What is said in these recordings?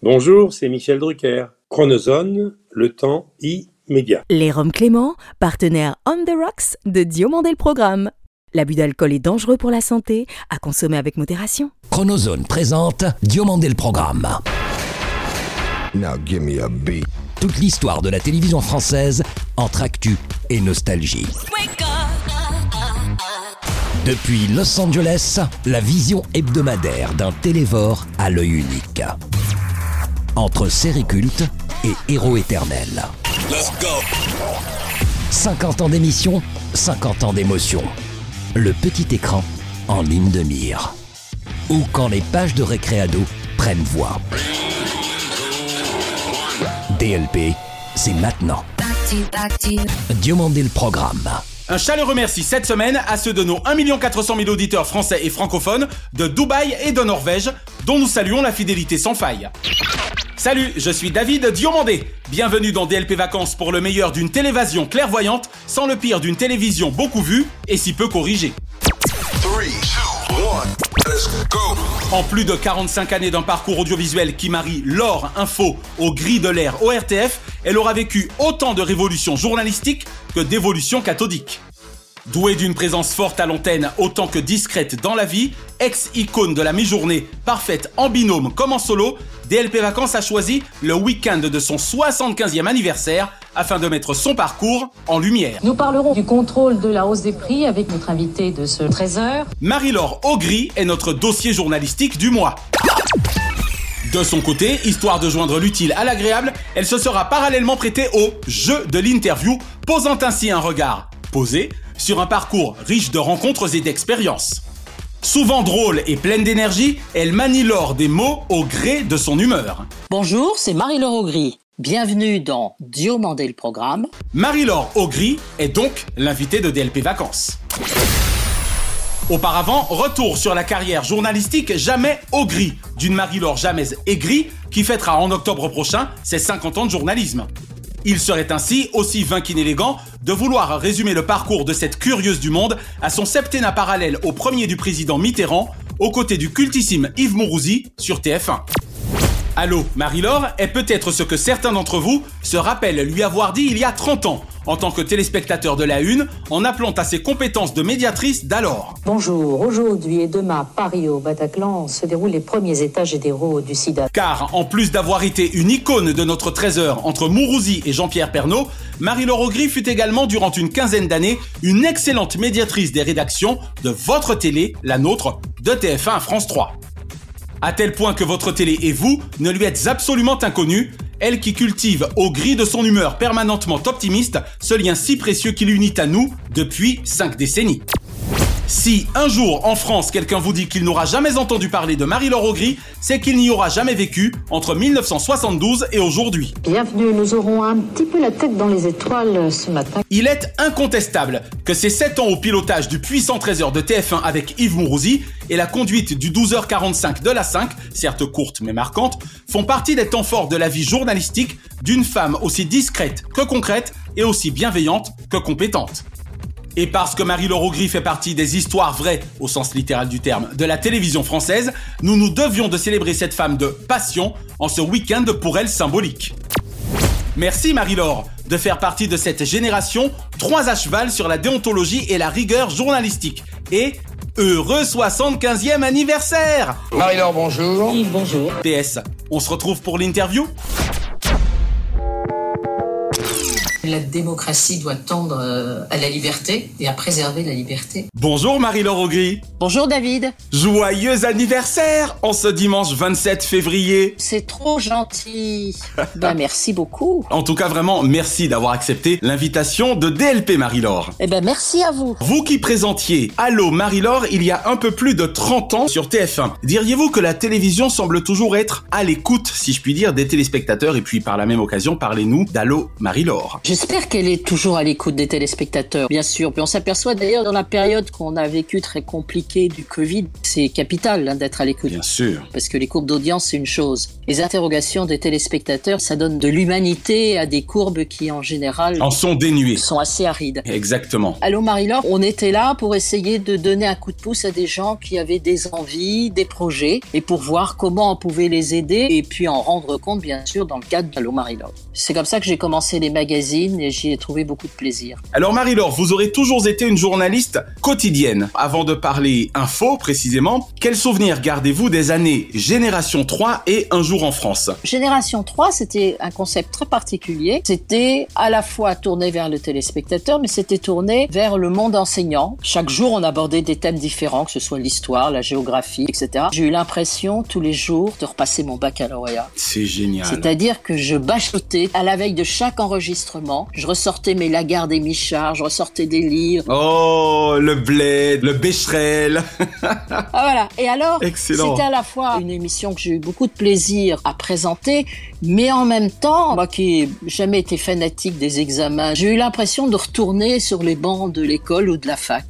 Bonjour, c'est Michel Drucker. Chronozone, le temps immédiat. Les Roms Clément, partenaire On the Rocks de Diomandé le Programme. L'abus d'alcool est dangereux pour la santé, à consommer avec modération. Chronozone présente Diomandé le Programme. Now give me a beat. Toute l'histoire de la télévision française entre actu et nostalgie. Depuis Los Angeles, la vision hebdomadaire d'un télévore à l'œil unique. Entre série culte et héros éternel. 50 ans d'émission, 50 ans d'émotion. Le petit écran en ligne de mire. Ou quand les pages de récréado prennent voix. DLP, c'est maintenant. Diomandé le programme. Un chaleureux merci cette semaine à ceux de nos 1 400 000 auditeurs français et francophones de Dubaï et de Norvège, dont nous saluons la fidélité sans faille. Salut, je suis David Diomandé. Bienvenue dans DLP Vacances pour le meilleur d'une télévision clairvoyante, sans le pire d'une télévision beaucoup vue et si peu corrigée. En plus de 45 années d'un parcours audiovisuel qui marie l'or info au gris de l'air ORTF, elle aura vécu autant de révolutions journalistiques que d'évolutions cathodiques. Douée d'une présence forte à l'antenne autant que discrète dans la vie, ex-icône de la mi-journée, parfaite en binôme comme en solo, DLP Vacances a choisi le week-end de son 75e anniversaire afin de mettre son parcours en lumière. Nous parlerons du contrôle de la hausse des prix avec notre invité de ce 13h. Marie-Laure Augry est notre dossier journalistique du mois. De son côté, histoire de joindre l'utile à l'agréable, elle se sera parallèlement prêtée au jeu de l'interview, posant ainsi un regard posé sur un parcours riche de rencontres et d'expériences. Souvent drôle et pleine d'énergie, elle manie l'or des mots au gré de son humeur. Bonjour, c'est Marie-Laure Augry. Bienvenue dans Diomandé le programme. Marie-Laure Augry est donc l'invitée de DLP Vacances. Auparavant, retour sur la carrière journalistique jamais Augry, d'une Marie-Laure jamais aigrie qui fêtera en octobre prochain ses 50 ans de journalisme. Il serait ainsi aussi vain qu'inélégant de vouloir résumer le parcours de cette curieuse du monde à son septennat parallèle au premier du président Mitterrand, aux côtés du cultissime Yves Mourouzi sur TF1. Allô, Marie-Laure est peut-être ce que certains d'entre vous se rappellent lui avoir dit il y a 30 ans, en tant que téléspectateur de la Une, en appelant à ses compétences de médiatrice d'alors. Bonjour, aujourd'hui et demain, Paris au Bataclan se déroulent les premiers états généraux du SIDA. Car, en plus d'avoir été une icône de notre 13 heures entre Mourouzi et Jean-Pierre Pernaud, Marie-Laure Augry fut également, durant une quinzaine d'années, une excellente médiatrice des rédactions de votre télé, la nôtre, de TF1 à France 3. À tel point que votre télé et vous ne lui êtes absolument inconnus, elle qui cultive au gris de son humeur permanentement optimiste ce lien si précieux qui l'unit à nous depuis cinq décennies. Si un jour en France quelqu'un vous dit qu'il n'aura jamais entendu parler de Marie-Laure Augry, c'est qu'il n'y aura jamais vécu entre 1972 et aujourd'hui. Bienvenue, nous aurons un petit peu la tête dans les étoiles ce matin. Il est incontestable que ces 7 ans au pilotage du puissant trésor de TF1 avec Yves Mourouzi et la conduite du 12h45 de la 5, certes courte mais marquante, font partie des temps forts de la vie journalistique d'une femme aussi discrète que concrète et aussi bienveillante que compétente. Et parce que Marie-Laure Augry fait partie des histoires vraies, au sens littéral du terme, de la télévision française, nous nous devions de célébrer cette femme de passion en ce week-end pour elle symbolique. Merci Marie-Laure de faire partie de cette génération, trois à cheval sur la déontologie et la rigueur journalistique. Et heureux 75e anniversaire Marie-Laure, bonjour. Bonjour. PS, on se retrouve pour l'interview? La démocratie doit tendre euh, à la liberté et à préserver la liberté. Bonjour Marie-Laure Augry Bonjour David. Joyeux anniversaire en ce dimanche 27 février C'est trop gentil. ben merci beaucoup. En tout cas vraiment merci d'avoir accepté l'invitation de DLP Marie-Laure. Eh ben merci à vous. Vous qui présentiez Allô Marie-Laure il y a un peu plus de 30 ans sur TF1, diriez-vous que la télévision semble toujours être à l'écoute, si je puis dire, des téléspectateurs et puis par la même occasion, parlez-nous d'Allô Marie-Laure J'espère qu'elle est toujours à l'écoute des téléspectateurs, bien sûr. Puis on s'aperçoit d'ailleurs dans la période qu'on a vécue très compliquée du Covid, c'est capital hein, d'être à l'écoute. Bien sûr. Parce que les courbes d'audience, c'est une chose. Les interrogations des téléspectateurs, ça donne de l'humanité à des courbes qui en général En sont dénués. sont assez arides. Exactement. Allô Marie-Laure, on était là pour essayer de donner un coup de pouce à des gens qui avaient des envies, des projets, et pour voir comment on pouvait les aider, et puis en rendre compte bien sûr dans le cadre d'Allô Marie-Laure. C'est comme ça que j'ai commencé les magazines et j'y ai trouvé beaucoup de plaisir. Alors Marie-Laure, vous aurez toujours été une journaliste quotidienne. Avant de parler info précisément, quels souvenirs gardez-vous des années Génération 3 et Un jour en France? Génération 3, c'était un concept très particulier. C'était à la fois tourné vers le téléspectateur, mais c'était tourné vers le monde enseignant. Chaque jour, on abordait des thèmes différents, que ce soit l'histoire, la géographie, etc. J'ai eu l'impression tous les jours de repasser mon baccalauréat. C'est génial. C'est-à-dire que je bachotais à la veille de chaque enregistrement. Je ressortais mes Lagarde et Michard, je ressortais des livres. Oh, le bled, le bécherel. Ah voilà. Et alors, c'était à la fois une émission que j'ai eu beaucoup de plaisir à présenter, mais en même temps, moi qui ai jamais été fanatique des examens, j'ai eu l'impression de retourner sur les bancs de l'école ou de la fac.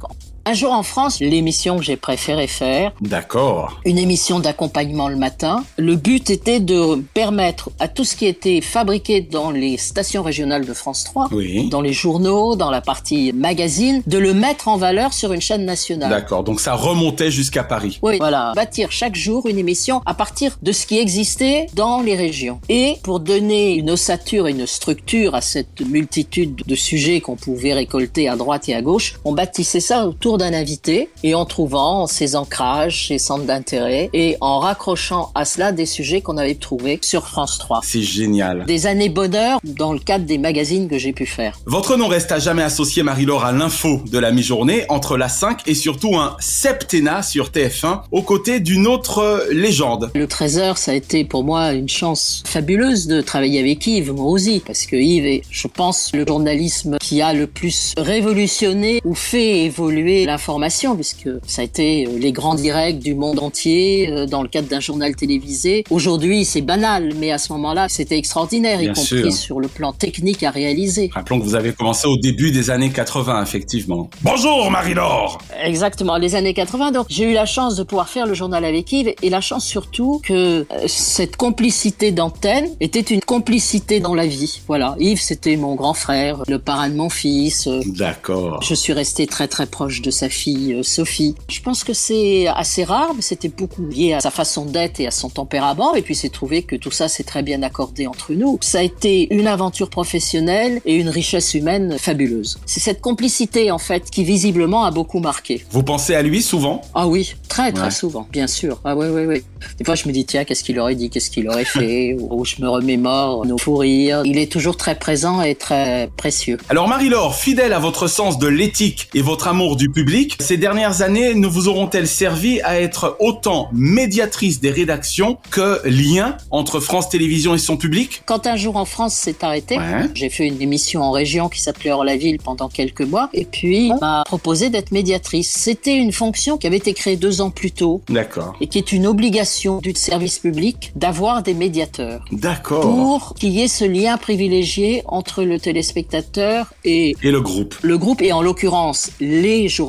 Un jour en France, l'émission que j'ai préféré faire, D'accord. une émission d'accompagnement le matin. Le but était de permettre à tout ce qui était fabriqué dans les stations régionales de France 3, Oui. dans les journaux, dans la partie magazine, de le mettre en valeur sur une chaîne nationale. D'accord, donc ça remontait jusqu'à Paris. Oui, voilà. Bâtir chaque jour une émission à partir de ce qui existait dans les régions. Et pour donner une ossature et une structure à cette multitude de sujets qu'on pouvait récolter à droite et à gauche, on bâtissait ça autour d'un invité et en trouvant ses ancrages, ses centres d'intérêt et en raccrochant à cela des sujets qu'on avait trouvés sur France 3. C'est génial. Des années bonheur dans le cadre des magazines que j'ai pu faire. Votre nom reste à jamais associé, Marie-Laure, à l'info de la mi-journée, entre la 5 et surtout un septennat sur TF1, aux côtés d'une autre légende. Le Trésor, ça a été pour moi une chance fabuleuse de travailler avec Yves Mourouzi, parce que Yves est, je pense, le journalisme qui a le plus révolutionné ou fait évoluer l'information, puisque ça a été euh, les grands directs du monde entier euh, dans le cadre d'un journal télévisé. Aujourd'hui, c'est banal, mais à ce moment-là, c'était extraordinaire, Bien y compris sûr. sur le plan technique à réaliser. Rappelons que vous avez commencé au début des années 80, effectivement. Bonjour, Marie-Laure Exactement, les années 80. Donc j'ai eu la chance de pouvoir faire le journal avec Yves et la chance surtout que euh, cette complicité d'antenne était une complicité dans la vie. Voilà, Yves c'était mon grand frère, le parrain de mon fils. D'accord. Je suis restée très très proche de sa fille euh, Sophie. Je pense que c'est assez rare, mais c'était beaucoup lié à sa façon d'être et à son tempérament. Et puis c'est trouvé que tout ça s'est très bien accordé entre nous. Ça a été une aventure professionnelle et une richesse humaine fabuleuse. C'est cette complicité en fait qui visiblement a beaucoup marqué. Vous pensez à lui souvent? Ah oui, très très Ouais. souvent, bien sûr. Ah oui, oui, oui. Des fois, je me dis, tiens, qu'est-ce qu'il aurait dit, qu'est-ce qu'il aurait fait, ou je me remémore nos fous rires. Il est toujours très présent et très précieux. Alors Marie-Laure, fidèle à votre sens de l'éthique et votre amour du public, ces dernières années ne vous auront-elles servi à être autant médiatrice des rédactions que lien entre France Télévisions et son public? Quand un jour en France s'est arrêté, Ouais. j'ai fait une émission en région qui s'appelait Hors la ville pendant quelques mois, et puis on m'a proposé d'être médiatrice. C'était une fonction qui avait été créée deux ans plus tôt D'accord. et qui est une obligation du service public d'avoir des médiateurs. D'accord. Pour qu'il y ait ce lien privilégié entre le téléspectateur et Et le groupe le groupe et en l'occurrence les journalistes.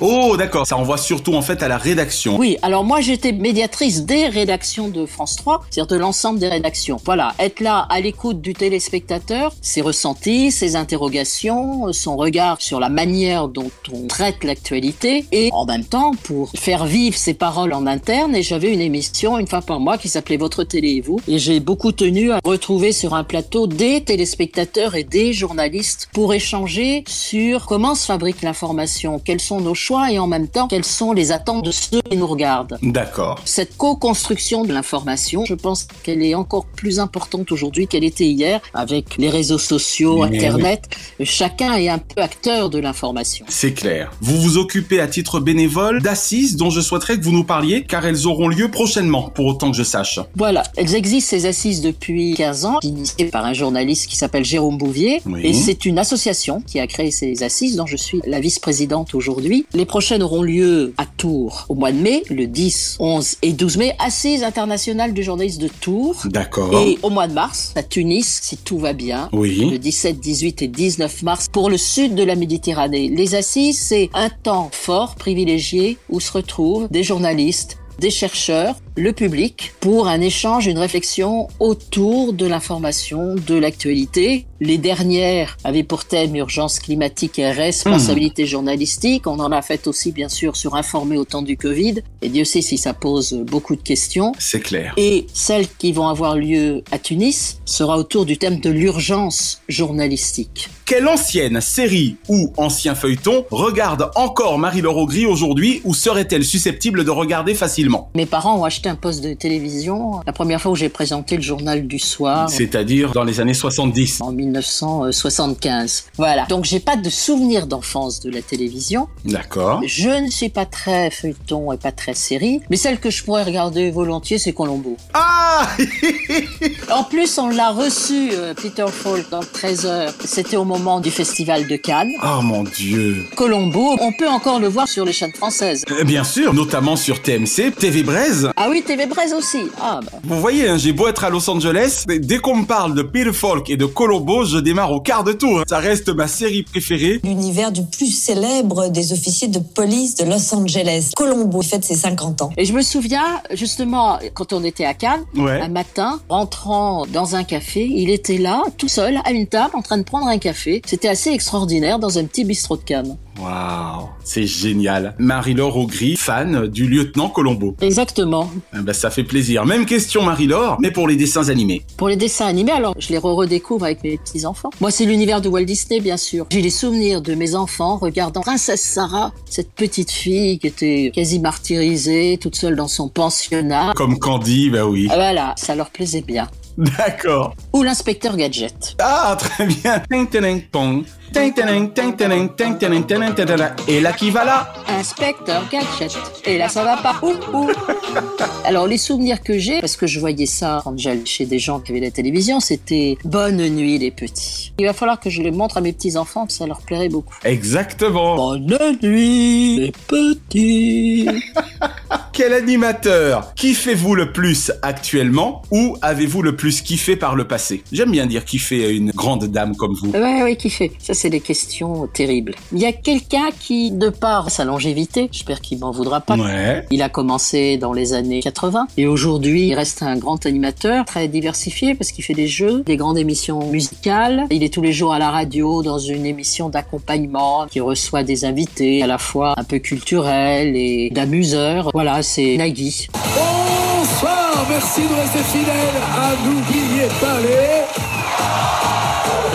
Oh d'accord, ça envoie surtout en fait à la rédaction. Oui, alors moi j'étais médiatrice des rédactions de France 3, c'est-à-dire de l'ensemble des rédactions. Voilà, être là à l'écoute du téléspectateur, ses ressentis, ses interrogations, son regard sur la manière dont on traite l'actualité et en même temps pour faire vivre ses paroles en interne et j'avais une émission une fois par mois qui s'appelait Votre télé et vous et j'ai beaucoup tenu à retrouver sur un plateau des téléspectateurs et des journalistes pour échanger sur comment se fabrique l'information, quels sont nos choix et en même temps quelles sont les attentes de ceux qui nous regardent. D'accord. Cette co-construction de l'information, je pense qu'elle est encore plus importante aujourd'hui qu'elle était hier avec les réseaux sociaux, Mais Internet. Chacun est un peu acteur de l'information. C'est clair. Vous vous occupez à titre bénévole d'assises dont je souhaiterais que vous nous parliez car elles auront lieu prochainement pour autant que je sache. Voilà, elles existent ces assises depuis 15 ans, initiées par un journaliste qui s'appelle Jérôme Bouvier. Oui. Et c'est une association qui a créé ces assises dont je suis la vice-présidente aujourd'hui. Les prochaines auront lieu à Tours au mois de mai, le 10, 11 et 12 mai. Assises internationales du journaliste de Tours. D'accord. Et au mois de mars, à Tunis, si tout va bien, le Oui. 17, 18 et 19 mars, pour le sud de la Méditerranée. Les assises, c'est un temps fort, privilégié, où se retrouvent des journalistes, des chercheurs, le public pour un échange, une réflexion autour de l'information, de l'actualité. Les dernières avaient pour thème urgence climatique et responsabilité journalistique. On en a fait aussi, bien sûr, sur informer au temps du Covid. Et Dieu sait si ça pose beaucoup de questions. C'est clair. Et celles qui vont avoir lieu à Tunis sera autour du thème de l'urgence journalistique. Quelle ancienne série ou ancien feuilleton regarde encore Marie-Laure Augry aujourd'hui ou serait-elle susceptible de regarder facilement? Mes parents ont acheté un poste de télévision la première fois où j'ai présenté le journal du soir. C'est-à-dire dans les années 70. En 1975. Voilà. Donc j'ai pas de souvenir d'enfance de la télévision. D'accord. Je ne suis pas très feuilleton et pas très série, mais celle que je pourrais regarder volontiers, c'est Colombo. Ah En plus, on l'a reçu, euh, Peter Falk, dans 13 heures. C'était au moment du festival de Cannes. Oh mon dieu. Colombo, on peut encore le voir sur les chaînes françaises. Euh, Bien sûr, notamment sur TMC, TV Braise. Ah oui, TV Braise aussi. Ah bah. Vous voyez, hein, j'ai beau être à Los Angeles, mais dès qu'on me parle de Peter Falk et de Colombo, je démarre au quart de tour. Ça reste ma série préférée. L'univers du plus célèbre des officiers de police de Los Angeles. Colombo fête ses 50 ans. Et je me souviens, justement, quand on était à Cannes, Ouais. un matin, rentrant dans un café, il était là, tout seul, à une table, en train de prendre un café. C'était assez extraordinaire dans un petit bistrot de Cannes. Waouh, c'est génial. Marie-Laure Augry, fan du lieutenant Colombo. Exactement. Ah bah, ça fait plaisir. Même question Marie-Laure, mais pour les dessins animés. Pour les dessins animés, alors je les redécouvre avec mes petits-enfants. Moi, c'est l'univers de Walt Disney, bien sûr. J'ai les souvenirs de mes enfants regardant Princesse Sarah, cette petite fille qui était quasi martyrisée, toute seule dans son pensionnat. Comme Candy, bah oui. Ah, Voilà, ça leur plaisait bien. D'accord. Ou l'inspecteur Gadget. Ah, très bien. Ting, ting, pong. Ting, Et là qui va là Inspecteur Gadget. Et là, ça va pas. Ouh, ouh. Alors, les souvenirs que j'ai, parce que je voyais ça quand j'allais chez des gens qui avaient la télévision, c'était Bonne nuit, les petits. Il va falloir que je les montre à mes petits-enfants, ça leur plairait beaucoup. Exactement. Bonne nuit, les petits. Quel animateur kiffez-vous le plus actuellement ou avez-vous le plus kiffé par le passé? J'aime bien dire kiffer à une grande dame comme vous. Ouais, ouais, Ça, c'est des questions terribles. Il y a quelqu'un qui, de par sa longévité, j'espère qu'il m'en voudra pas, Ouais. Il a commencé dans les années 80 et aujourd'hui il reste un grand animateur très diversifié parce qu'il fait des jeux, des grandes émissions musicales. Il est tous les jours à la radio dans une émission d'accompagnement qui reçoit des invités à la fois un peu culturels et d'amuseurs. Voilà, c'est Nagui. Bonsoir, merci de rester fidèle à N'oubliez pas les...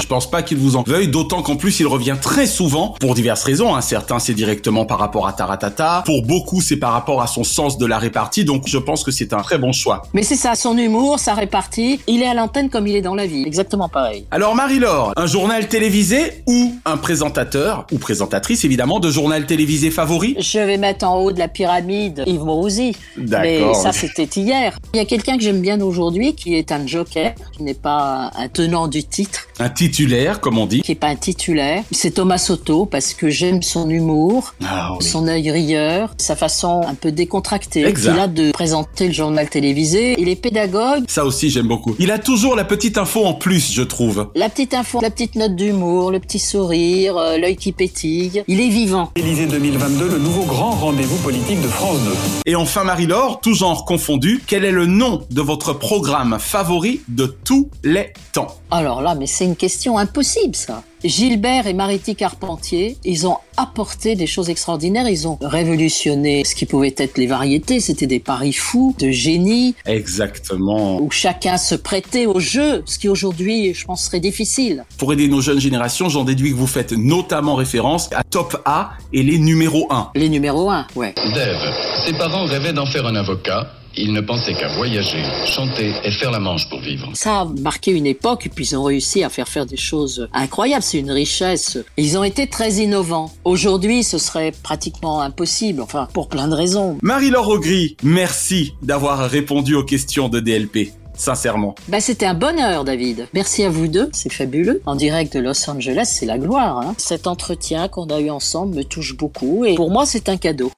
Je pense pas qu'il vous en veuille, d'autant qu'en plus il revient très souvent pour diverses raisons. Hein. Certains c'est directement par rapport à Taratata, pour beaucoup c'est par rapport à son sens de la répartie, donc je pense que c'est un très bon choix. Mais c'est ça, son humour, sa répartie. Il est à l'antenne comme il est dans la vie. Exactement pareil. Alors Marie-Laure, un journal télévisé ou un présentateur, ou présentatrice évidemment, de journal télévisé favori? Je vais mettre en haut de la pyramide Yves Mourouzi. Mais ça, c'était hier. Il y a quelqu'un que j'aime bien aujourd'hui qui est un joker, qui n'est pas un tenant du titre, Un titulaire, comme on dit. qui est pas un titulaire. C'est Thomas Soto parce que j'aime son humour, Ah oui. son œil rieur, sa façon un peu décontractée Exact. qu'il a de présenter le journal télévisé. Il est pédagogue. Ça aussi j'aime beaucoup. Il a toujours la petite info en plus, je trouve. La petite info, la petite note d'humour, le petit sourire, euh, l'œil qui pétille. Il est vivant. Élysée 2022, le nouveau grand rendez-vous politique de France 2. Et enfin Marie-Laure, tout genre confondu, quel est le nom de votre programme favori de tous les temps? Alors là, mais c'est une question impossible, ça. Gilbert et Mariti Carpentier, ils ont apporté des choses extraordinaires. Ils ont révolutionné ce qui pouvait être les variétés. C'était des paris fous, de génie, Exactement. où chacun se prêtait au jeu, ce qui aujourd'hui, je pense, serait difficile. Pour aider nos jeunes générations, j'en déduis que vous faites notamment référence à Top A et les numéros 1. Les numéros 1, ouais. Dave, ses parents rêvaient d'en faire un avocat. Il ne pensait qu'à voyager, chanter et faire la manche pour vivre. Ça a marqué une époque et puis ils ont réussi à faire faire des choses incroyables. C'est une richesse. Ils ont été très innovants. Aujourd'hui, ce serait pratiquement impossible. Enfin, pour plein de raisons. Marie-Laure Augry, merci d'avoir répondu aux questions de DLP. Sincèrement. Bah, c'était un bonheur, David. Merci à vous deux, c'est fabuleux. En direct de Los Angeles, c'est la gloire. Hein. Cet entretien qu'on a eu ensemble me touche beaucoup et pour moi, c'est un cadeau.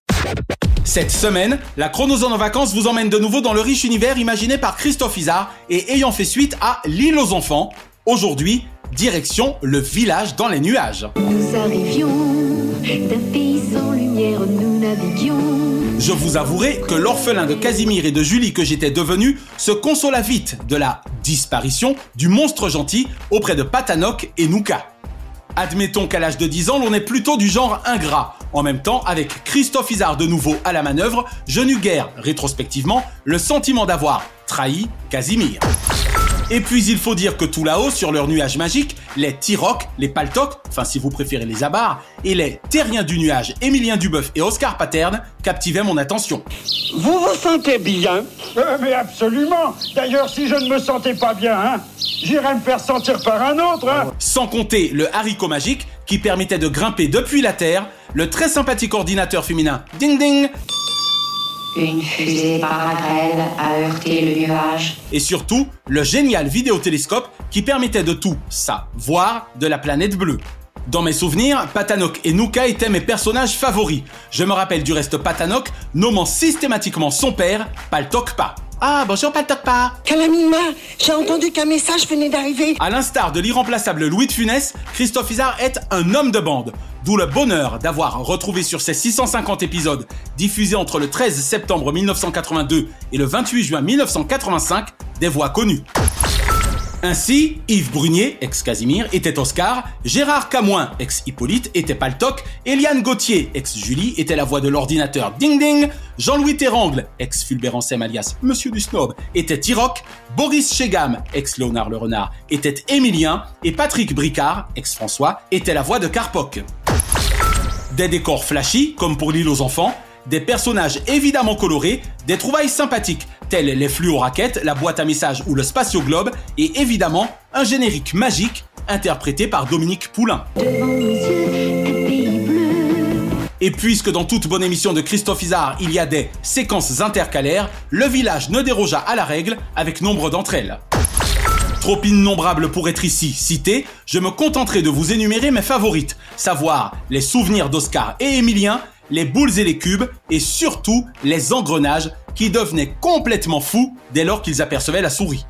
Cette semaine, la chronozone en vacances vous emmène de nouveau dans le riche univers imaginé par Christophe Isard et ayant fait suite à L'île aux enfants. Aujourd'hui, direction le village dans les nuages. Nous arrivions d'un pays sans lumière, nous naviguions Je vous avouerai que l'orphelin de Casimir et de Julie que j'étais devenu se consola vite de la disparition du monstre gentil auprès de Patanok et Nuka. Admettons qu'à l'âge de 10 ans, l'on est plutôt du genre ingrat. En même temps, avec Christophe Isard de nouveau à la manœuvre, je n'eus guère, rétrospectivement, le sentiment d'avoir trahi Casimir. Et puis il faut dire que tout là-haut, sur leur nuage magique, les Tirocs, les Paltocs, enfin si vous préférez les Abars, et les Terriens du nuage, Émilien Duboeuf et Oscar Paterne, captivaient mon attention. Vous vous sentez bien euh, Mais absolument D'ailleurs, si je ne me sentais pas bien, hein, j'irais me faire sentir par un autre. Hein. Sans compter le haricot magique qui permettait de grimper depuis la Terre, le très sympathique ordinateur féminin Ding Ding une fusée paragrève a heurté le nuage. Et surtout, le génial vidéotélescope qui permettait de tout ça voir de la planète bleue. Dans mes souvenirs, Patanok et Nuka étaient mes personnages favoris. Je me rappelle du reste Patanok nommant systématiquement son père Paltokpa. Ah, bonjour Paltokpa. Calamina, j'ai entendu qu'un message venait d'arriver. À l'instar de l'irremplaçable Louis de Funès, Christophe Isard est un homme de bande. D'où le bonheur d'avoir retrouvé sur ces 650 épisodes diffusés entre le 13 septembre 1982 et le 28 juin 1985 des voix connues. Ainsi, Yves Brunier, ex-Casimir, était Oscar, Gérard Camoin, ex-Hippolyte, était Paltoc, Eliane Gauthier, ex-Julie, était la voix de l'ordinateur Ding Ding, Jean-Louis Terrangle, ex-Fulbert alias Monsieur du Snob, était Tiroc, Boris Chegam, ex-Léonard le Renard, était Émilien, et Patrick Bricard, ex-François, était la voix de Carpoc. Des décors flashy, comme pour l'île aux enfants, des personnages évidemment colorés, des trouvailles sympathiques, tels les fluo-raquettes, la boîte à messages ou le spatio-globe, et évidemment un générique magique interprété par Dominique Poulain. Et puisque dans toute bonne émission de Christophe Isard, il y a des séquences intercalaires, le village ne dérogea à la règle avec nombre d'entre elles. Trop innombrables pour être ici cités, je me contenterai de vous énumérer mes favorites, savoir les souvenirs d'Oscar et Émilien, les boules et les cubes, et surtout les engrenages qui devenaient complètement fous dès lors qu'ils apercevaient la souris.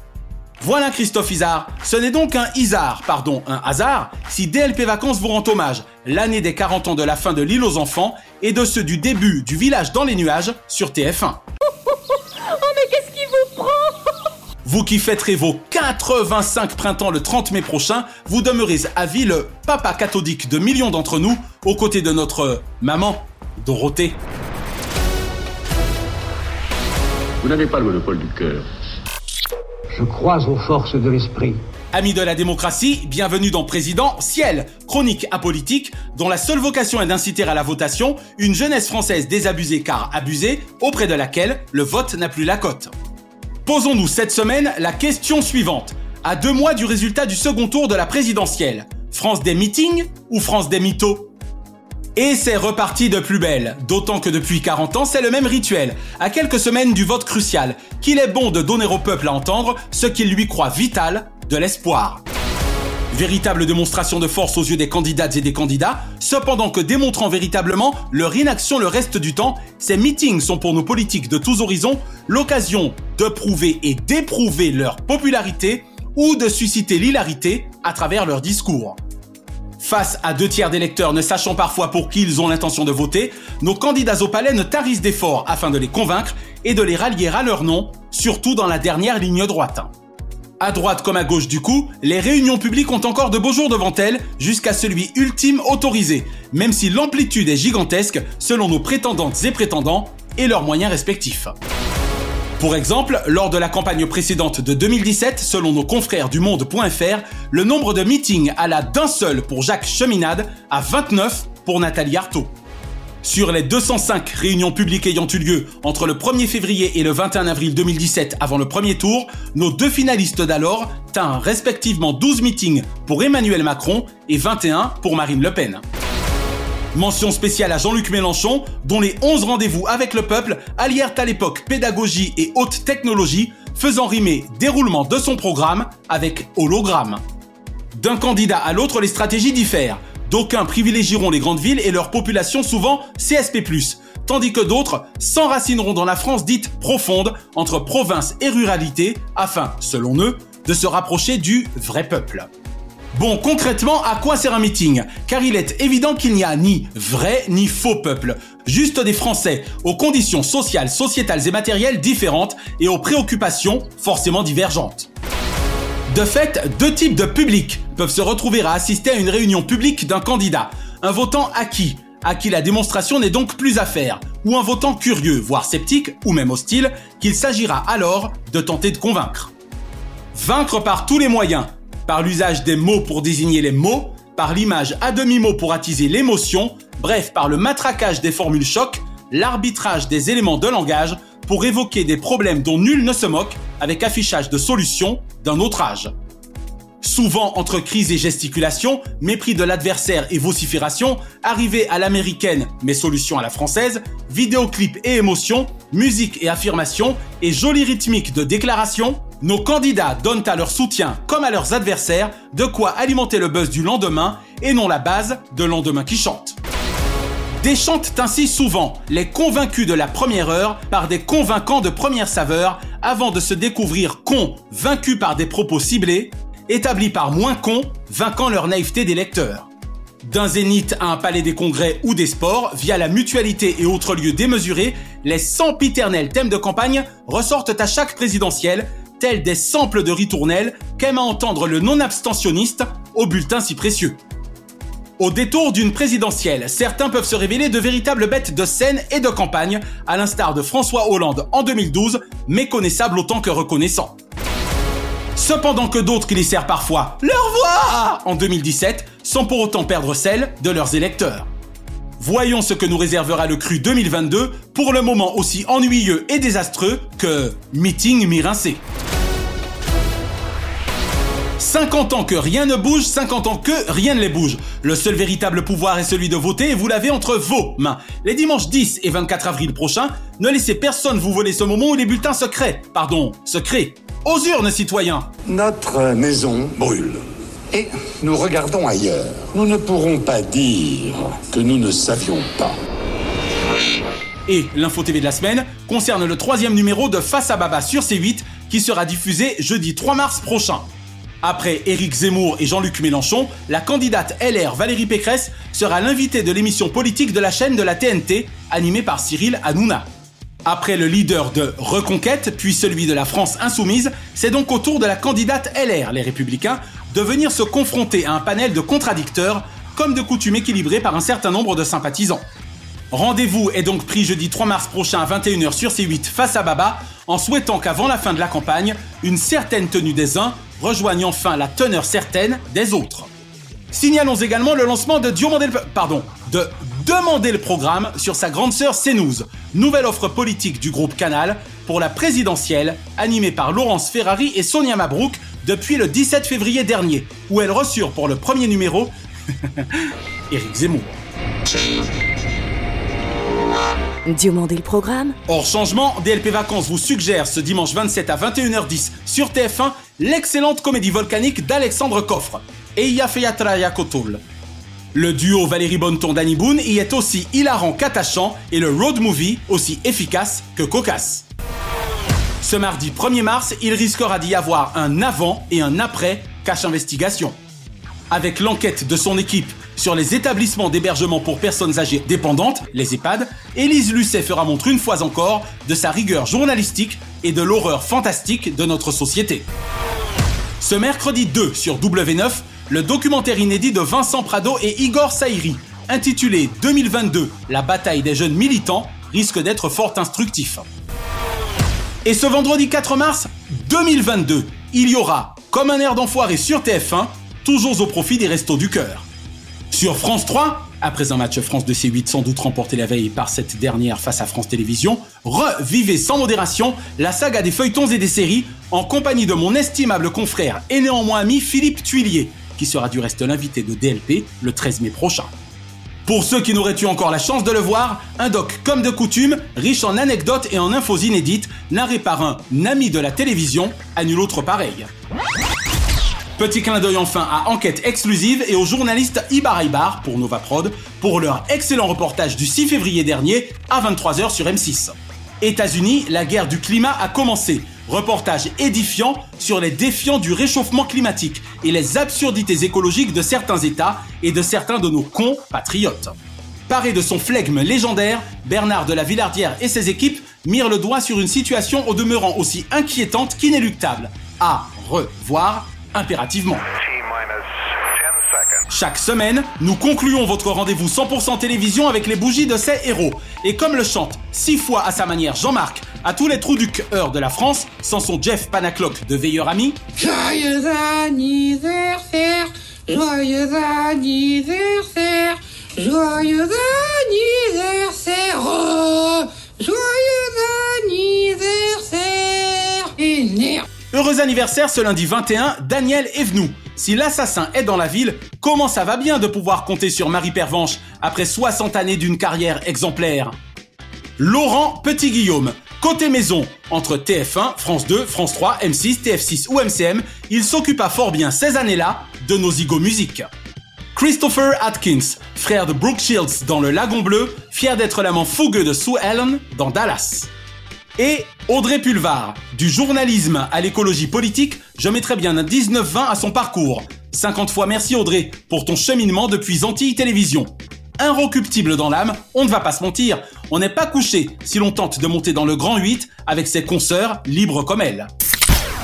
Voilà Christophe Isard, ce n'est donc un Isard, pardon, un hasard, si DLP Vacances vous rend hommage, l'année des 40 ans de la fin de l'île aux enfants et de ceux du début du village dans les nuages sur TF1. Vous qui fêterez vos 85 printemps le 30 mai prochain, vous demeurez à vie le papa cathodique de millions d'entre nous, aux côtés de notre maman, Dorothée. Vous n'avez pas le monopole du cœur. Je crois aux forces de l'esprit. Amis de la démocratie, bienvenue dans Président Ciel, chronique apolitique dont la seule vocation est d'inciter à la votation une jeunesse française désabusée car abusée, auprès de laquelle le vote n'a plus la cote. Posons-nous cette semaine la question suivante. À deux mois du résultat du second tour de la présidentielle, France des meetings ou France des mythos? Et c'est reparti de plus belle, d'autant que depuis 40 ans, c'est le même rituel, à quelques semaines du vote crucial, qu'il est bon de donner au peuple à entendre ce qu'il lui croit vital, de l'espoir. Véritable démonstration de force aux yeux des candidates et des candidats, cependant que démontrant véritablement leur inaction le reste du temps, ces meetings sont pour nos politiques de tous horizons l'occasion de prouver et d'éprouver leur popularité ou de susciter l'hilarité à travers leurs discours. Face à deux tiers d'électeurs ne sachant parfois pour qui ils ont l'intention de voter, nos candidats au palais ne tarissent d'efforts afin de les convaincre et de les rallier à leur nom, surtout dans la dernière ligne droite. À droite comme à gauche du coup, les réunions publiques ont encore de beaux jours devant elles, jusqu'à celui ultime autorisé, même si l'amplitude est gigantesque selon nos prétendantes et prétendants et leurs moyens respectifs. Pour exemple, lors de la campagne précédente de 2017, selon nos confrères du monde.fr, le nombre de meetings alla d'un seul pour Jacques Cheminade à 29 pour Nathalie Arthaud. Sur les 205 réunions publiques ayant eu lieu entre le 1er février et le 21 avril 2017 avant le premier tour, nos deux finalistes d'alors tinrent respectivement 12 meetings pour Emmanuel Macron et 21 pour Marine Le Pen. Mention spéciale à Jean-Luc Mélenchon, dont les 11 rendez-vous avec le peuple allièrent à l'époque pédagogie et haute technologie, faisant rimer déroulement de son programme avec hologramme. D'un candidat à l'autre, les stratégies diffèrent. D'aucuns privilégieront les grandes villes et leur population souvent CSP+, tandis que d'autres s'enracineront dans la France dite profonde entre province et ruralité afin, selon eux, de se rapprocher du vrai peuple. Bon, concrètement, à quoi sert un meeting? Car il est évident qu'il n'y a ni vrai ni faux peuple, juste des Français aux conditions sociales, sociétales et matérielles différentes et aux préoccupations forcément divergentes. De fait, deux types de publics peuvent se retrouver à assister à une réunion publique d'un candidat. Un votant acquis, à qui la démonstration n'est donc plus à faire, ou un votant curieux, voire sceptique, ou même hostile, qu'il s'agira alors de tenter de convaincre. Vaincre par tous les moyens, par l'usage des mots pour désigner les mots, par l'image à demi-mot pour attiser l'émotion, bref, par le matraquage des formules choc, l'arbitrage des éléments de langage pour évoquer des problèmes dont nul ne se moque avec affichage de solutions d'un autre âge. Souvent entre crise et gesticulation, mépris de l'adversaire et vocifération, arrivée à l'américaine mais solution à la française, vidéoclip et émotion, musique et affirmation et jolie rythmique de déclaration, nos candidats donnent à leur soutien comme à leurs adversaires de quoi alimenter le buzz du lendemain et non la base de lendemain qui chante. Déchantent ainsi souvent les convaincus de la première heure par des convaincants de première saveur avant de se découvrir cons vaincus par des propos ciblés, établis par moins cons vainquant leur naïveté des. D'un zénith à un palais des congrès ou des sports, via la mutualité et autres lieux démesurés, les sempiternels thèmes de campagne ressortent à chaque présidentielle tels des samples de ritournelles qu'aime à entendre le non-abstentionniste au bulletin si précieux. Au détour d'une présidentielle, certains peuvent se révéler de véritables bêtes de scène et de campagne, à l'instar de François Hollande en 2012, méconnaissable autant que reconnaissant. Cependant que d'autres qui les servent parfois leur voix en 2017, sans pour autant perdre celle de leurs électeurs. Voyons ce que nous réservera le cru 2022, pour le moment aussi ennuyeux et désastreux que meeting mi-rincé. 50 ans que rien ne bouge, 50 ans que rien ne les bouge. Le seul véritable pouvoir est celui de voter et vous l'avez entre vos mains. Les dimanches 10 et 24 avril prochains, ne laissez personne vous voler ce moment où les bulletins secrets, pardon, secrets. Aux urnes, citoyens Notre maison brûle. Et nous regardons ailleurs. Nous ne pourrons pas dire que nous ne savions pas. Et l'info TV de la semaine concerne le troisième numéro de Face à Baba sur C8 qui sera diffusé jeudi 3 mars prochain. Après Éric Zemmour et Jean-Luc Mélenchon, la candidate LR Valérie Pécresse sera l'invitée de l'émission politique de la chaîne de la TNT, animée par Cyril Hanouna. Après le leader de Reconquête, puis celui de la France Insoumise, c'est donc au tour de la candidate LR, les Républicains, de venir se confronter à un panel de contradicteurs, comme de coutume équilibré par un certain nombre de sympathisants. Rendez-vous est donc pris jeudi 3 mars prochain à 21h sur C8 face à Baba, en souhaitant qu'avant la fin de la campagne, une certaine tenue des uns rejoigne enfin la teneur certaine des autres. Signalons également le lancement de Demander le, programme sur sa grande sœur CNews, nouvelle offre politique du groupe Canal pour la présidentielle, animée par Laurence Ferrari et Sonia Mabrouk depuis le 17 février dernier, où elle reçurent pour le premier numéro Éric Zemmour. Demander le programme Hors changement, DLP Vacances vous suggère ce dimanche 27 à 21h10 sur TF1 l'excellente comédie volcanique d'Alexandre Coffre, Eia Feyatraya Kotol. Le duo Valérie Bonneton Danny Boone y est aussi hilarant qu'attachant et le road movie aussi efficace que cocasse. Ce mardi 1er mars, il risquera d'y avoir un avant et un après cache investigation. Avec l'enquête de son équipe sur les établissements d'hébergement pour personnes âgées dépendantes, les EHPAD, Élise Lucet fera montre une fois encore de sa rigueur journalistique et de l'horreur fantastique de notre société. Ce mercredi 2 sur W9, le documentaire inédit de Vincent Prado et Igor Saïri, intitulé 2022, la bataille des jeunes militants, risque d'être fort instructif. Et ce vendredi 4 mars 2022, il y aura, comme un air d'enfoiré sur TF1, toujours au profit des restos du cœur. Sur France 3, après un match France de C8 sans doute remporté la veille par cette dernière face à France Télévisions, revivez sans modération la saga des feuilletons et des séries en compagnie de mon estimable confrère et néanmoins ami Philippe Tuillier, qui sera du reste l'invité de DLP le 13 mai prochain. Pour ceux qui n'auraient eu encore la chance de le voir, un doc comme de coutume, riche en anecdotes et en infos inédites, narré par un ami de la télévision, à nul autre pareil. Petit clin d'œil enfin à Enquête exclusive et au journaliste Ibar Ibar pour Nova Prod pour leur excellent reportage du 6 février dernier à 23h sur M6. États-Unis, la guerre du climat a commencé. Reportage édifiant sur les défiants du réchauffement climatique et les absurdités écologiques de certains États et de certains de nos compatriotes. Paré de son flegme légendaire, Bernard de la Villardière et ses équipes mirent le doigt sur une situation au demeurant aussi inquiétante qu'inéluctable. À revoir impérativement. Chaque semaine, nous concluons votre rendez-vous 100% télévision avec les bougies de ces héros. Et comme le chante six fois à sa manière Jean-Marc, à tous les trous du cœur de la France, sans son Jeff Panaclock de veilleur ami. Joyeux anniversaire, joyeux anniversaire, joyeux anniversaire, oh, Heureux anniversaire ce lundi 21, Daniel Evenou. Si l'assassin est dans la ville, comment ça va bien de pouvoir compter sur Marie Pervenche après 60 années d'une carrière exemplaire? Laurent Petit-Guillaume. Côté maison, entre TF1, France 2, France 3, M6, TF6 ou MCM, il s'occupa fort bien ces années-là de nos Igo Musique. Christopher Atkins, frère de Brooke Shields dans Le Lagon Bleu, fier d'être l'amant fougueux de Sue Ellen dans Dallas. Et Audrey Pulvar, du journalisme à l'écologie politique, je mettrai bien un 19-20 à son parcours. 50 fois merci Audrey pour ton cheminement depuis Antilles Télévision. Inrecuptible dans l'âme, on ne va pas se mentir, on n'est pas couché si l'on tente de monter dans le grand 8 avec ses consoeurs libres comme elle.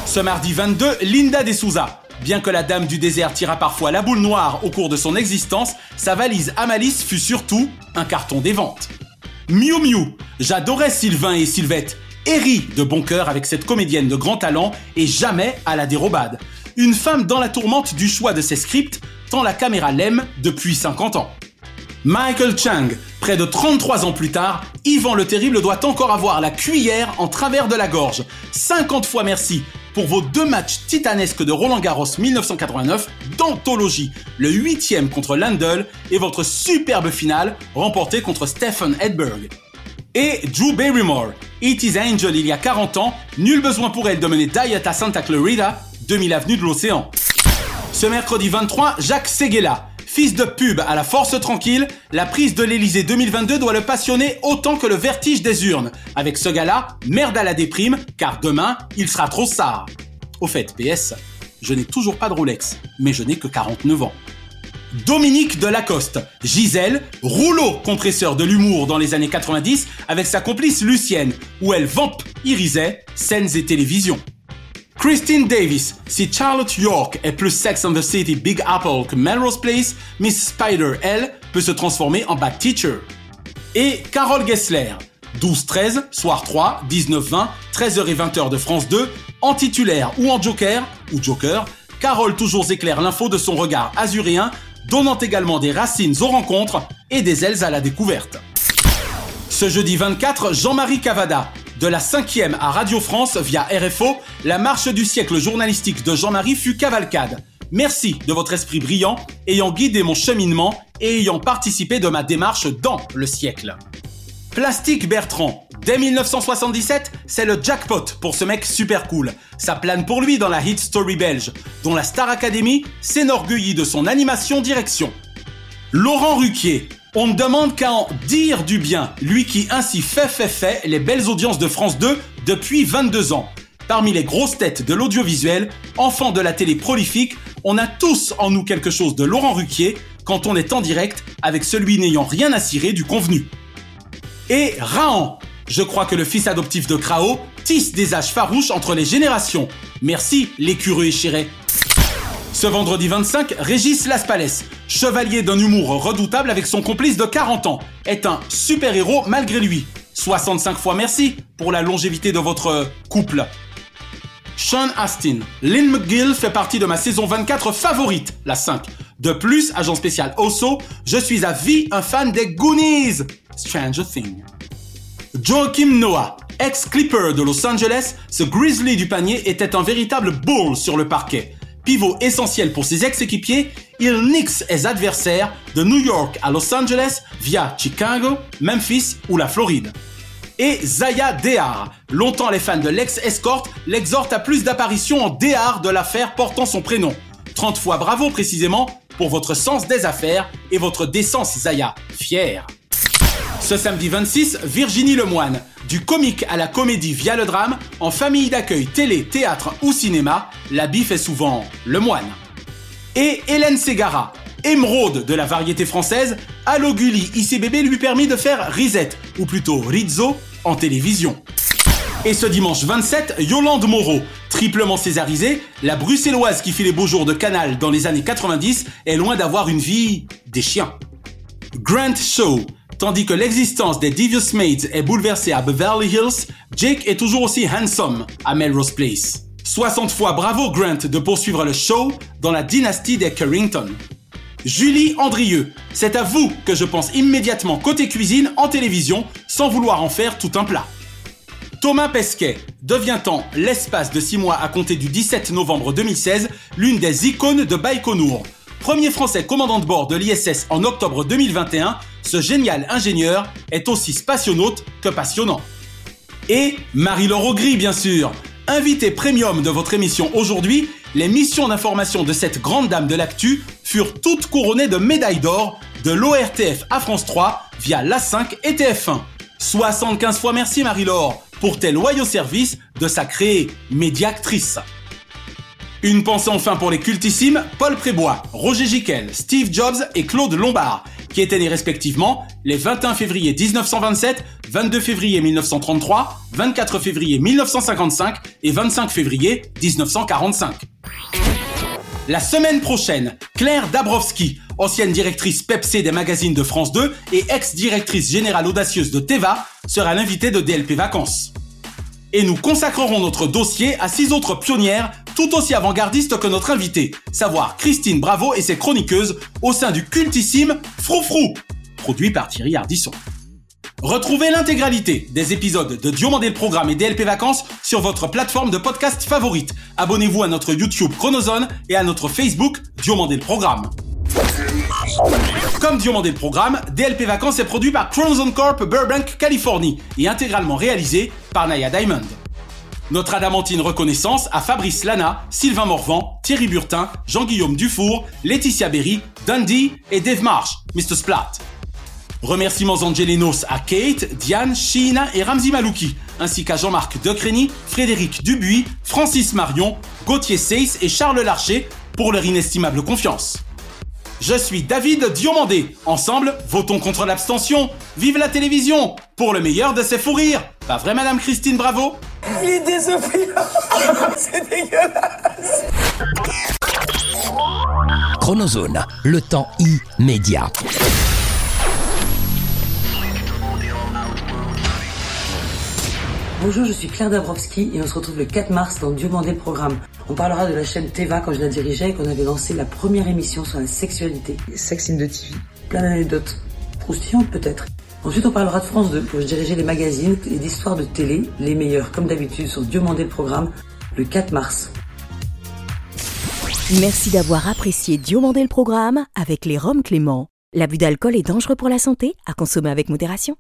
Ce mardi 22, Linda De Souza. Bien que la dame du désert tira parfois la boule noire au cours de son existence, sa valise Amalis fut surtout un carton des ventes. Miu Miu. J'adorais Sylvain et Sylvette. Eri de bon cœur avec cette comédienne de grand talent et jamais à la dérobade. Une femme dans la tourmente du choix de ses scripts, tant la caméra l'aime depuis 50 ans. Michael Chang, près de 33 ans plus tard, Yvan le Terrible doit encore avoir la cuillère en travers de la gorge. 50 fois merci pour vos deux matchs titanesques de Roland Garros 1989 d'anthologie, le huitième contre Landel et votre superbe finale remportée contre Stephen Edberg. Et Drew Barrymore, It is Angel il y a 40 ans, nul besoin pour elle de mener Diet à Santa Clarita, 2000 avenue de l'Océan. Ce mercredi 23, Jacques Seguela, Fils de pub à la force tranquille, la prise de l'Elysée 2022 doit le passionner autant que le vertige des urnes. Avec ce gars-là, merde à la déprime, car demain, il sera trop sard. Au fait, PS, je n'ai toujours pas de Rolex, mais je n'ai que 49 ans. Dominique Delacoste, Gisèle, rouleau compresseur de l'humour dans les années 90 avec sa complice Lucienne, où elle vampirisait scènes et télévisions. Christine Davis, si Charlotte York est plus Sex and the City Big Apple que Melrose Place, Miss Spider, elle, peut se transformer en bad teacher. Et Carole Gessler, 12-13, soir 3, 19-20, 13h et 20h de France 2, en titulaire ou en joker, ou joker, Carole toujours éclaire l'info de son regard azuréen, donnant également des racines aux rencontres et des ailes à la découverte. Ce jeudi 24, Jean-Marie Cavada, de la 5e à Radio France via RFO, la marche du siècle journalistique de Jean-Marie fut cavalcade. Merci de votre esprit brillant, ayant guidé mon cheminement et ayant participé de ma démarche dans le siècle. Plastique Bertrand. Dès 1977, c'est le jackpot pour ce mec super cool. Ça plane pour lui dans la hit story belge, dont la Star Academy s'enorgueillit de son animation direction. Laurent Ruquier, on ne demande qu'à en dire du bien, lui qui ainsi fait fait fait les belles audiences de France 2 depuis 22 ans. Parmi les grosses têtes de l'audiovisuel, enfant de la télé prolifique, on a tous en nous quelque chose de Laurent Ruquier quand on est en direct avec celui n'ayant rien à cirer du convenu. Et Rahan, je crois que le fils adoptif de Krao tisse des âges farouches entre les générations. Merci l'écureux échiré. Ce vendredi 25, Régis Laspalès, chevalier d'un humour redoutable avec son complice de 40 ans, est un super-héros malgré lui. 65 fois merci pour la longévité de votre couple. Sean Astin, Lynn McGill fait partie de ma saison 24 favorite, la 5. De plus, agent spécial Osso, je suis à vie un fan des Goonies, Stranger Things. Joachim Noah, ex-clipper de Los Angeles, ce grizzly du panier était un véritable bull sur le parquet. Pivot essentiel pour ses ex-équipiers, il nixe ses adversaires de New York à Los Angeles via Chicago, Memphis ou la Floride. Et Zaya Dehar, longtemps les fans de l'ex-escorte l'exhortent à plus d'apparitions en Dehar de l'affaire portant son prénom. 30 fois bravo précisément pour votre sens des affaires et votre décence Zaya, fière. Ce samedi 26, Virginie Lemoine, Du comique à la comédie via le drame, en famille d'accueil télé, théâtre ou cinéma, la bif est souvent le moine. Et Hélène Ségara, émeraude de la variété française, Allo Gulli ICBB lui permit de faire Risette, ou plutôt Rizzo, en télévision. Et ce dimanche 27, Yolande Moreau, triplement césarisée, la bruxelloise qui fit les beaux jours de Canal dans les années 90 est loin d'avoir une vie des chiens. Grant Show, tandis que l'existence des Devious Maids est bouleversée à Beverly Hills, Jake est toujours aussi handsome à Melrose Place. 60 fois bravo Grant de poursuivre le show dans la dynastie des Carrington. Julie Andrieux, c'est à vous que je pense immédiatement côté cuisine en télévision sans vouloir en faire tout un plat. Thomas Pesquet devient en l'espace de 6 mois à compter du 17 novembre 2016 l'une des icônes de Baïkonour. Premier français commandant de bord de l'ISS en octobre 2021, ce génial ingénieur est aussi spationaute que passionnant. Et Marie-Laure Augry, bien sûr, invité premium de votre émission aujourd'hui, les missions d'information de cette grande dame de l'actu furent toutes couronnées de médailles d'or de l'ORTF à France 3 via l'A5 et TF1. 75 fois merci Marie-Laure pour tes loyaux services de sacrée médiactrice. Une pensée enfin pour les cultissimes Paul Prébois, Roger Giquel, Steve Jobs et Claude Lombard, qui étaient nés respectivement les 21 février 1927, 22 février 1933, 24 février 1955 et 25 février 1945. La semaine prochaine, Claire Dabrowski, ancienne directrice Pepsi des magazines de France 2 et ex-directrice générale audacieuse de Teva, sera l'invitée de DLP Vacances. Et nous consacrerons notre dossier à six autres pionnières tout aussi avant-gardistes que notre invitée, savoir Christine Bravo et ses chroniqueuses au sein du cultissime Froufrou, produit par Thierry Ardisson. Retrouvez l'intégralité des épisodes de Diomandé le Programme et DLP Vacances sur votre plateforme de podcast favorite. Abonnez-vous à notre YouTube Chronozone et à notre Facebook Diomandé le Programme. Comme Diomandé le Programme, DLP Vacances est produit par Chronozone Corp Burbank, Californie et intégralement réalisé par Naya Diamond. Notre adamantine reconnaissance à Fabrice Lana, Sylvain Morvan, Thierry Burtin, Jean-Guillaume Dufour, Laetitia Berry, Dundee et Dave Marsh, Mr. Splat. Remerciements angelinos à Kate, Diane, Sheena et Ramzi Malouki, ainsi qu'à Jean-Marc Decrény, Frédéric Dubuis, Francis Marion, Gauthier Seyss et Charles Larcher pour leur inestimable confiance. Je suis David Diomandé. Ensemble, votons contre l'abstention. Vive la télévision pour le meilleur de ses fous rires. Pas vrai, Madame Christine Bravo Il est désopilant C'est dégueulasse Chronozone, le temps immédiat. Bonjour, je suis Claire Dabrowski et on se retrouve le 4 mars dans Dieu mandé le programme. On parlera de la chaîne Teva quand je la dirigeais et qu'on avait lancé la première émission sur la sexualité. Sex in the TV. Plein d'anecdotes. Croustillantes peut-être. Ensuite, on parlera de France 2 quand je dirigeais les magazines et d'histoires de télé, les meilleurs comme d'habitude sur Dieu mandé le programme, le 4 mars. Merci d'avoir apprécié Diomandé le programme avec les Roms Clément. L'abus d'alcool est dangereux pour la santé, à consommer avec modération.